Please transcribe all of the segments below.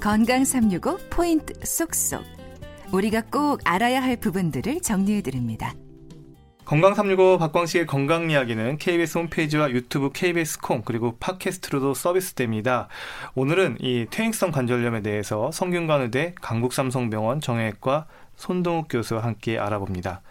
건강 365 포인트 쏙쏙. 우리가 꼭 알아야 할 부분들을 정리해 드립니다. 건강 365 박광식의 건강 이야기는 KBS 홈페이지와 유튜브 KBS 콩 그리고 팟캐스트로도 서비스됩니다. 오늘은 이 퇴행성 관절염에 대해서 성균관의대 강북삼성병원 정형외과 손동욱 교수와 함께 알아봅니다.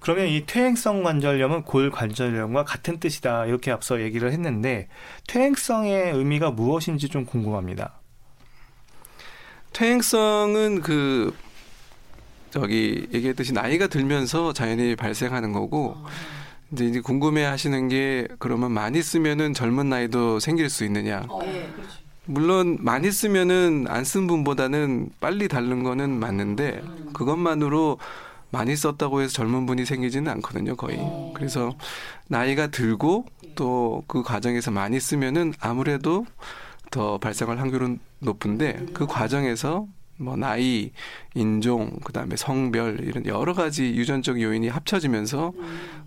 그러면 이 퇴행성 관절염은 골관절염과 같은 뜻이다 이렇게 앞서 얘기를 했는데 퇴행성의 의미가 무엇인지 좀 궁금합니다. 퇴행성은 그 저기 얘기했듯이 나이가 들면서 자연히 발생하는 거고 이제 이제 궁금해 하시는 게 그러면 많이 쓰면은 젊은 나이도 생길 수 있느냐. 어, 네, 그렇죠. 물론 많이 쓰면은 안 쓴 분보다는 빨리 닳는 거는 맞는데 그것만으로 많이 썼다고 해서 젊은 분이 생기지는 않거든요, 거의. 어. 그래서 나이가 들고 또 그 과정에서 많이 쓰면은 아무래도 더 발생할 확률은 높은데 그 과정에서 뭐 나이, 인종, 그다음에 성별 이런 여러 가지 유전적 요인이 합쳐지면서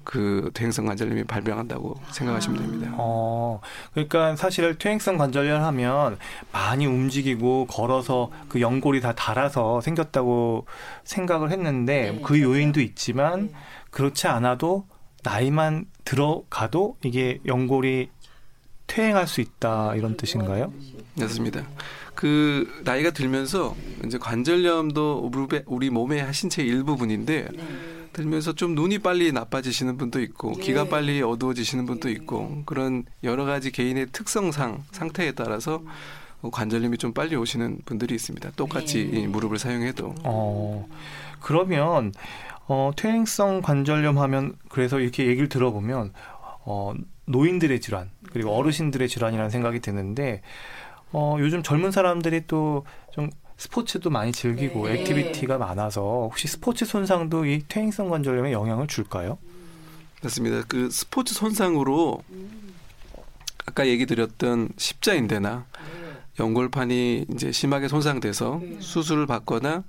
그 퇴행성 관절염이 발병한다고 생각하시면 됩니다. 어, 그러니까 사실 퇴행성 관절염 하면 많이 움직이고 걸어서 그 연골이 다 닳아서 생겼다고 생각을 했는데 네. 그 요인도 있지만 네. 그렇지 않아도 나이만 들어가도 이게 연골이 퇴행할 수 있다 이런 뜻인가요? 맞습니다. 그 나이가 들면서 이제 관절염도 우리 몸의 신체 일부분인데 네. 들면서 좀 눈이 빨리 나빠지시는 분도 있고 네. 귀가 빨리 어두워지시는 분도 있고 그런 여러 가지 개인의 특성상 상태에 따라서 관절염이 좀 빨리 오시는 분들이 있습니다. 똑같이 네. 이 무릎을 사용해도. 어, 그러면 어, 퇴행성 관절염 하면 그래서 이렇게 얘기를 들어보면 어, 노인들의 질환 그리고 어르신들의 질환이라는 생각이 드는데 어, 요즘 젊은 사람들이 또 좀 스포츠도 많이 즐기고 네. activity가 많아서 혹시 스포츠 손상도 이 퇴행성 관절염에 영향을 줄까요? 맞습니다. 그 스포츠 손상으로 아까 얘기 드렸던 십자인대나 연골판이 이제 심하게 손상돼서 수술을 받거나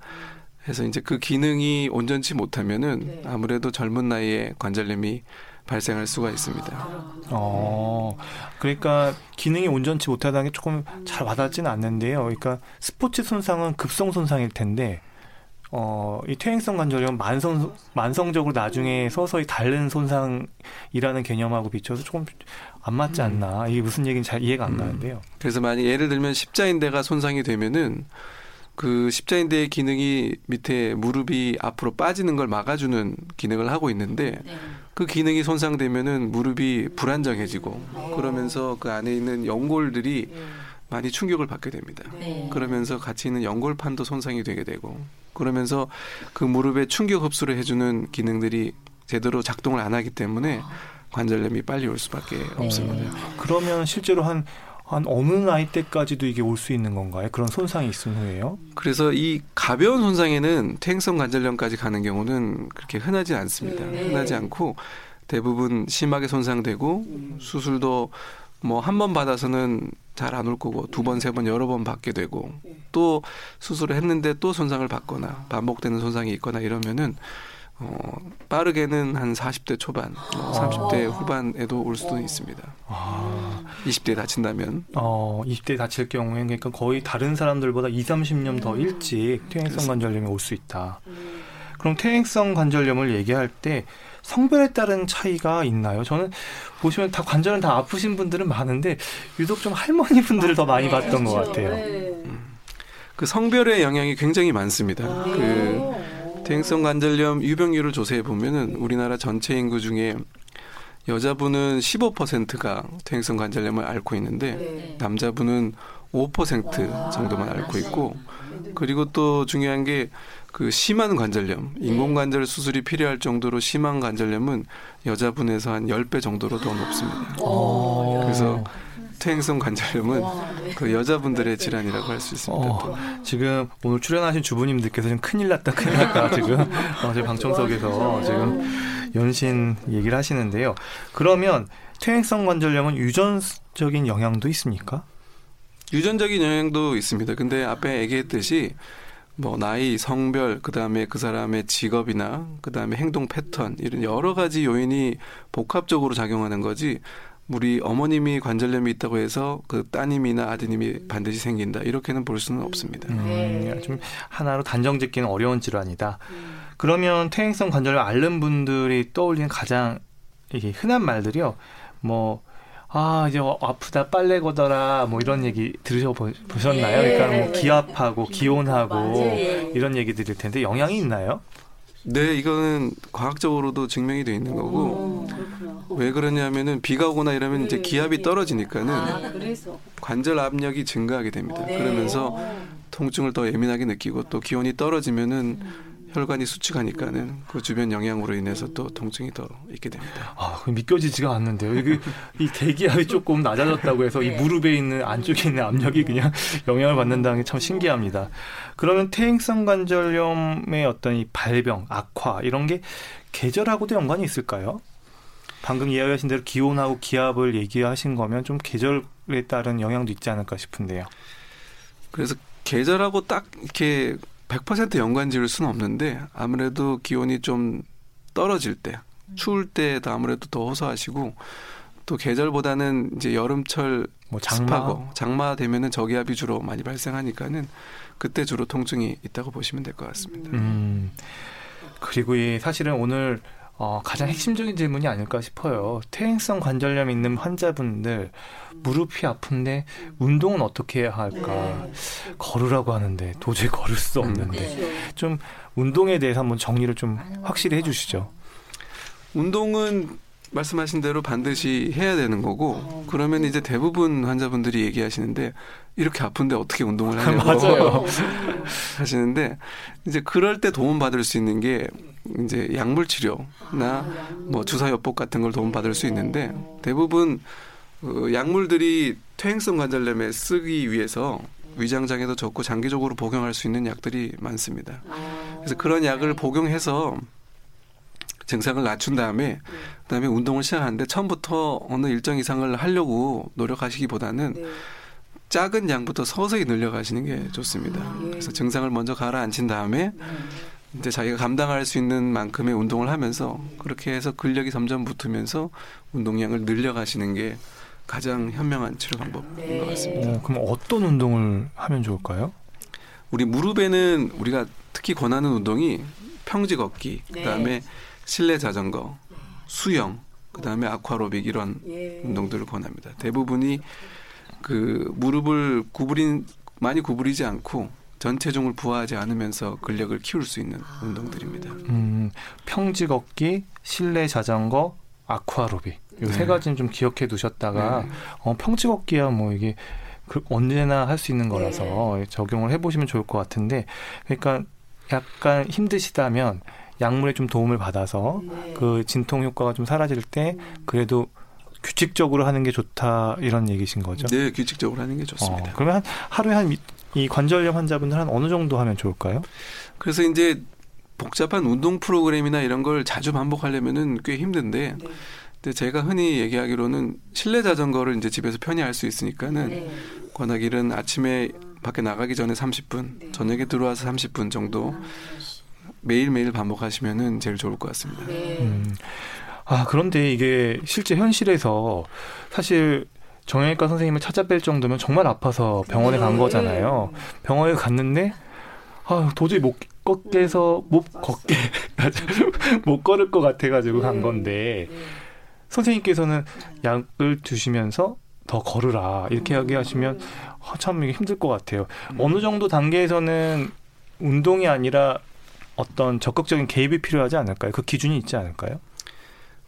해서 이제 그 기능이 온전치 못하면은 아무래도 젊은 나이에 관절염이 발생할 수가 있습니다. 어, 그러니까 기능이 온전치 못하다는 게 조금 잘 와닿지는 않는데요. 그러니까 스포츠 손상은 급성 손상일 텐데, 어, 이 퇴행성 관절염 만성, 만성적으로 나중에 서서히 다른 손상이라는 개념하고 비춰서 조금 안 맞지 않나. 이게 무슨 얘기인지 잘 이해가 안 음. 가는데요. 그래서 만약 예를 들면 십자인대가 손상이 되면은 그 십자인대의 기능이 밑에 무릎이 앞으로 빠지는 걸 막아주는 기능을 하고 있는데 네. 그 기능이 손상되면은 무릎이 불안정해지고 네. 그러면서 그 안에 있는 연골들이 네. 많이 충격을 받게 됩니다. 네. 그러면서 같이 있는 연골판도 손상이 되게 되고 그러면서 그 무릎에 충격 흡수를 해주는 기능들이 제대로 작동을 안 하기 때문에 아. 관절염이 빨리 올 수밖에 없습니다. 그러면 실제로 한 한 어느 나이 때까지도 이게 올 수 있는 건가요? 그런 손상이 있은 후에요? 그래서 이 가벼운 손상에는 퇴행성 관절염까지 가는 경우는 그렇게 흔하지 않습니다. 네. 흔하지 않고 대부분 심하게 손상되고 음. 수술도 뭐 한 번 받아서는 잘 안 올 거고 두 번, 세 번, 여러 번 받게 되고 네. 또 수술을 했는데 또 손상을 받거나 반복되는 손상이 있거나 이러면은 어, 빠르게는 한 40대 초반, 뭐 30대 아. 후반에도 올 수도 있습니다. 아. 20대에 다친다면. 어, 20대에 다칠 경우에 그러니까 거의 다른 사람들보다 2, 30년 더 음. 일찍 퇴행성 관절염이 올 수 있다. 그럼 퇴행성 관절염을 얘기할 때 성별에 따른 차이가 있나요? 저는 보시면 다 관절은 다 아프신 분들은 많은데 유독 좀 할머니 분들을 더 많이 봤던 것 같아요. 네. 음. 그 성별의 영향이 굉장히 많습니다. 그 퇴행성 관절염 유병률을 조사해 보면은 우리나라 전체 인구 중에 여자분은 15%가 퇴행성 관절염을 앓고 있는데 네. 남자분은 5% 정도만 앓고 있고 그리고 또 중요한 게 그 심한 관절염, 네. 인공관절 수술이 필요할 정도로 심한 관절염은 여자분에서 한 10배 정도로 더 높습니다. 그래서 퇴행성 관절염은 네. 그 여자분들의 질환이라고 할 수 있습니다. 어, 지금 오늘 출연하신 주부님들께서 지금 큰일 났다, 큰일 났다 지금 어, 제 방청석에서 지금 연신 얘기를 하시는데요. 그러면 퇴행성 관절염은 유전적인 영향도 있습니까? 유전적인 영향도 있습니다. 근데 앞에 얘기했듯이 뭐 나이, 성별, 그다음에 그 사람의 직업이나 그다음에 행동 패턴 이런 여러 가지 요인이 복합적으로 작용하는 거지 우리 어머님이 관절염이 있다고 해서 그 따님이나 아드님이 반드시 생긴다 이렇게는 볼 수는 없습니다. 음, 네. 좀 하나로 단정짓기는 어려운 질환이다. 그러면 퇴행성 관절염 앓는 분들이 떠올리는 가장 이게 흔한 말들이요. 뭐 아, 이제 어, 아프다, 빨래 걷어라, 뭐 이런 얘기 들으셔 보- 보셨나요? 네. 그러니까 뭐 기압하고 기온하고 맞아요. 이런 얘기 드릴 텐데 영향이 있나요? 네, 이거는 과학적으로도 증명이 돼 있는 거고 오. 왜 그러냐면은 비가 오거나 이러면 이제 네, 기압이 네. 떨어지니까는 아. 관절 압력이 증가하게 됩니다. 네. 그러면서 어. 통증을 더 예민하게 느끼고 또 기온이 떨어지면은 음. 혈관이 수축하니까는 그 주변 영향으로 인해서 또 통증이 더 있게 됩니다. 아, 그게 믿겨지지가 않는데요. 이게 이 대기압이 조금 낮아졌다고 해서 이 네. 무릎에 있는 안쪽에 있는 압력이 그냥 영향을 받는다는 게 참 신기합니다. 그러면 퇴행성 관절염의 어떤 이 발병, 악화 이런 게 계절하고도 연관이 있을까요? 방금 이야기하신 대로 기온하고 기압을 얘기하신 거면 좀 계절에 따른 영향도 있지 않을까 싶은데요. 그래서 계절하고 딱 이렇게 100% 연관 지을 수는 없는데 아무래도 기온이 좀 떨어질 때, 추울 때도 아무래도 더 호소하시고 또 계절보다는 이제 여름철 뭐 장마, 습하고 장마 되면은 저기압이 주로 많이 발생하니까는 그때 주로 통증이 있다고 보시면 될 것 같습니다. 음, 그리고 이 사실은 오늘 어, 가장 핵심적인 질문이 아닐까 싶어요. 퇴행성 관절염 있는 환자분들 무릎이 아픈데 운동은 어떻게 해야 할까? 네. 걸으라고 하는데 도저히 걸을 수 없는데 그렇죠. 좀 운동에 대해서 한번 정리를 좀 확실히 해주시죠. 운동은 말씀하신 대로 반드시 해야 되는 거고 그러면 이제 대부분 환자분들이 얘기하시는데 이렇게 아픈데 어떻게 운동을 하냐고 맞아요. 하시는데 이제 그럴 때 도움 받을 수 있는 게 이제 약물 치료나 뭐 주사 요법 같은 걸 도움 받을 수 있는데 대부분 그 약물들이 퇴행성 관절염에 쓰기 위해서 위장장애도 좋고 장기적으로 복용할 수 있는 약들이 많습니다. 그래서 그런 약을 복용해서 증상을 낮춘 다음에 그다음에 운동을 시작하는데 처음부터 어느 일정 이상을 하려고 노력하시기보다는 네. 작은 양부터 서서히 늘려가시는 게 좋습니다. 그래서 증상을 먼저 가라앉힌 다음에 이제 자기가 감당할 수 있는 만큼의 운동을 하면서 그렇게 해서 근력이 점점 붙으면서 운동량을 늘려가시는 게 가장 현명한 치료 방법인 것 같습니다. 어, 그럼 어떤 운동을 하면 좋을까요? 우리 무릎에는 우리가 특히 권하는 운동이 평지 걷기, 네. 그다음에 실내 자전거, 수영, 그다음에 아쿠아로빅 이런 예. 운동들을 권합니다. 대부분이 그 무릎을 구부린 많이 구부리지 않고 전체중을 부하하지 않으면서 근력을 키울 수 있는 운동들입니다. 음, 평지 걷기, 실내 자전거, 아쿠아로빅 이세 네. 가지는 좀 기억해 두셨다가 네. 어, 평지 걷기야 뭐 이게 그 언제나 할 수 있는 거라서 적용을 해보시면 좋을 것 같은데 그러니까 약간 힘드시다면 약물에 좀 도움을 받아서 네. 그 진통 효과가 좀 사라질 때 그래도 규칙적으로 하는 게 좋다 이런 얘기신 거죠? 네, 규칙적으로 하는 게 좋습니다. 어, 그러면 한 하루에 한 이 관절염 환자분들 한 어느 정도 하면 좋을까요? 그래서 이제 복잡한 운동 프로그램이나 이런 걸 자주 반복하려면은 꽤 힘든데 네. 근데 제가 흔히 얘기하기로는 실내 자전거를 이제 집에서 편히 할 수 있으니까는 네. 권하기는 아침에 밖에 나가기 전에 30분, 저녁에 들어와서 30분 정도 매일매일 반복하시면은 제일 좋을 것 같습니다. 네. 음. 아, 그런데 이게 실제 현실에서 사실 정형외과 선생님을 찾아뵐 정도면 정말 아파서 병원에 간 네. 거잖아요. 병원에 갔는데 아, 도저히 못 걷게서 못 걷게 못 걸을 것 같아 가지고 간 네. 건데 네. 선생님께서는 약을 주시면서 더 걸으라 이렇게 이야기 하시면 아, 참 이게 힘들 것 같아요. 어느 정도 단계에서는 운동이 아니라 어떤 적극적인 개입이 필요하지 않을까요? 그 기준이 있지 않을까요?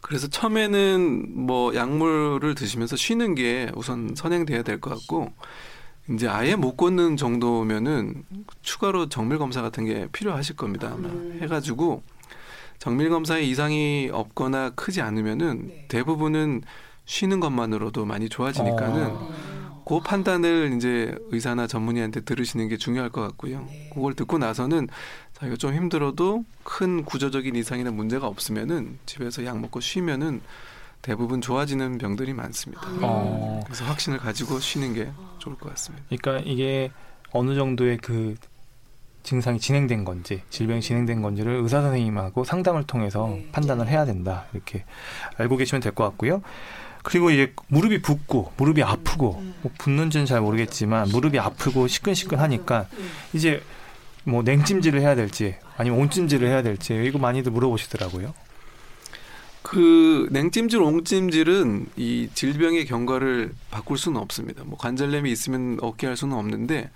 그래서 처음에는 뭐 약물을 드시면서 쉬는 게 우선 선행돼야 될 것 같고 이제 아예 못 걷는 정도면은 추가로 정밀 검사 같은 게 필요하실 겁니다. 아마 음. 해가지고 정밀 검사에 이상이 없거나 크지 않으면은 네. 대부분은 쉬는 것만으로도 많이 좋아지니까는 어. 그 판단을 이제 의사나 전문의한테 들으시는 게 중요할 것 같고요. 네. 그걸 듣고 나서는 자기가 좀 힘들어도 큰 구조적인 이상이나 문제가 없으면은 집에서 약 먹고 쉬면은 대부분 좋아지는 병들이 많습니다. 어. 그래서 확신을 가지고 쉬는 게 좋을 것 같습니다. 그러니까 이게 어느 정도의 그 증상이 진행된 건지 질병이 진행된 건지를 의사 선생님하고 상담을 통해서 네. 판단을 해야 된다 이렇게 알고 계시면 될 것 같고요. 그리고 이제 무릎이 붓고 무릎이 아프고 뭐 붓는지는 잘 모르겠지만 무릎이 아프고 시끈시끈하니까 이제 뭐 냉찜질을 해야 될지 아니면 온찜질을 해야 될지 이거 많이들 물어보시더라고요. 그 냉찜질, 옹찜질은 이 질병의 경과를 바꿀 수는 없습니다. 뭐 관절염이 있으면 없게 할 수는 없는데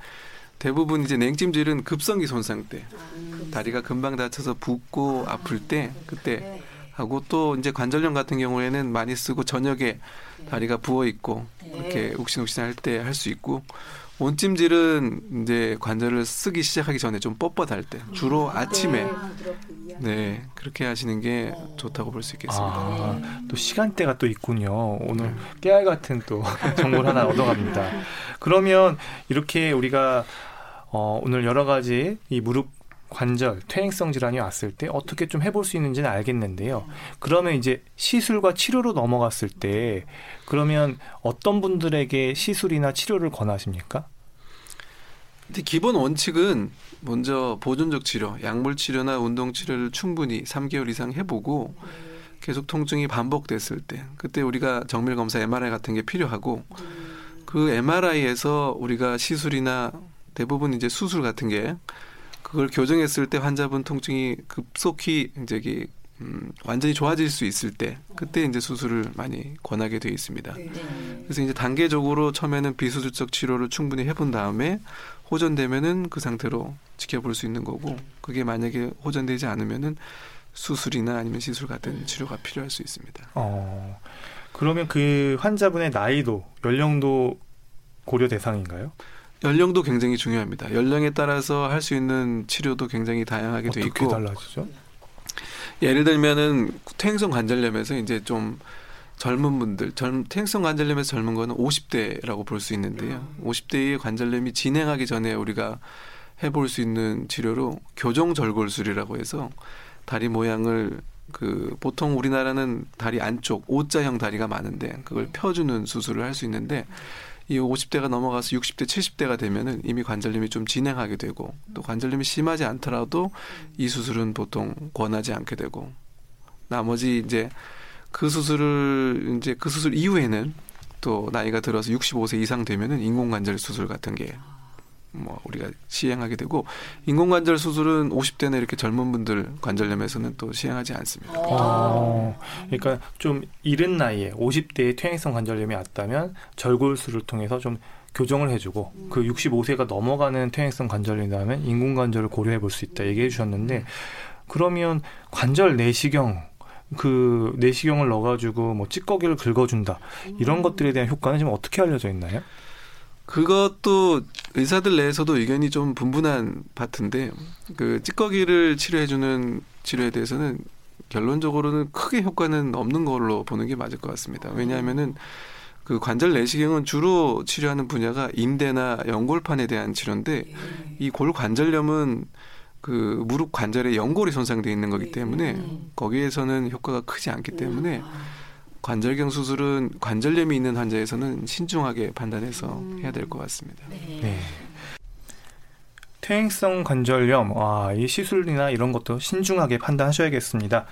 대부분 이제 냉찜질은 급성기 손상 때 다리가 금방 다쳐서 붓고 아플 때 그때 하고 또 이제 관절염 같은 경우에는 많이 쓰고 저녁에 다리가 부어 있고 이렇게 욱신욱신 할 때 할 수 있고 온찜질은 이제 관절을 쓰기 시작하기 전에 좀 뻣뻣할 때 주로 아침에 네 그렇게 하시는 게 좋다고 볼 수 있겠습니다. 아, 또 시간대가 또 있군요. 오늘 깨알 같은 또 정보를 하나 얻어갑니다. 그러면 이렇게 우리가 어, 오늘 여러 가지 이 무릎 관절, 퇴행성 질환이 왔을 때 어떻게 좀 해볼 수 있는지는 알겠는데요. 그러면 이제 시술과 치료로 넘어갔을 때 그러면 어떤 분들에게 시술이나 치료를 권하십니까? 근데 기본 원칙은 먼저 보존적 치료, 약물 치료나 운동 치료를 충분히 3개월 이상 해보고 계속 통증이 반복됐을 때 그때 우리가 정밀 검사 MRI 같은 게 필요하고 그 MRI에서 우리가 시술이나 대부분 이제 수술 같은 게 그걸 교정했을 때 환자분 통증이 급속히 이제 음, 완전히 좋아질 수 있을 때 그때 이제 수술을 많이 권하게 돼 있습니다. 그래서 이제 단계적으로 처음에는 비수술적 치료를 충분히 해본 다음에 호전되면은 그 상태로 지켜볼 수 있는 거고 그게 만약에 호전되지 않으면은 수술이나 아니면 시술 같은 치료가 필요할 수 있습니다. 어, 그러면 그 환자분의 나이도 연령도 고려 대상인가요? 연령도 굉장히 중요합니다. 연령에 따라서 할 수 있는 치료도 굉장히 다양하게 돼 어떻게 있고 달라지죠? 예를 들면은 퇴행성 관절염에서 이제 좀 젊은 분들, 젊, 퇴행성 관절염에서 젊은 거는 50대라고 볼 수 있는데요. 50대의 관절염이 진행하기 전에 우리가 해볼 수 있는 치료로 교정 절골술이라고 해서 다리 모양을 그 보통 우리나라는 다리 안쪽 O자형 다리가 많은데 그걸 펴주는 수술을 할 수 있는데 이 50대가 넘어가서 60대, 70대가 되면은 이미 관절염이 좀 진행하게 되고 또 관절염이 심하지 않더라도 이 수술은 보통 권하지 않게 되고 나머지 이제 그 수술을 이제 그 수술 이후에는 또 나이가 들어서 65세 이상 되면은 인공관절 수술 같은 게 뭐 우리가 시행하게 되고 인공관절 수술은 50대나 이렇게 젊은 분들 관절염에서는 또 시행하지 않습니다. 어, 그러니까 좀 이른 나이에 50대에 퇴행성 관절염이 왔다면 절골술을 통해서 좀 교정을 해주고 그 65세가 넘어가는 퇴행성 관절염이라면 인공관절을 고려해 볼 수 있다 얘기해 주셨는데 그러면 관절 내시경 그 내시경을 넣어가지고 뭐 찌꺼기를 긁어준다 이런 것들에 대한 효과는 지금 어떻게 알려져 있나요? 그것도 의사들 내에서도 의견이 좀 분분한 파트인데 그 찌꺼기를 치료해주는 치료에 대해서는 결론적으로는 크게 효과는 없는 걸로 보는 게 맞을 것 같습니다. 왜냐하면은 그 관절 내시경은 주로 치료하는 분야가 인대나 연골판에 대한 치료인데 이 골 관절염은 그 무릎 관절에 연골이 손상돼 있는 거기 때문에 거기에서는 효과가 크지 않기 때문에 관절경 수술은 관절염이 있는 환자에서는 신중하게 판단해서 해야 될 것 같습니다. 네. 퇴행성 관절염, 와, 이 시술이나 이런 것도 신중하게 판단하셔야겠습니다.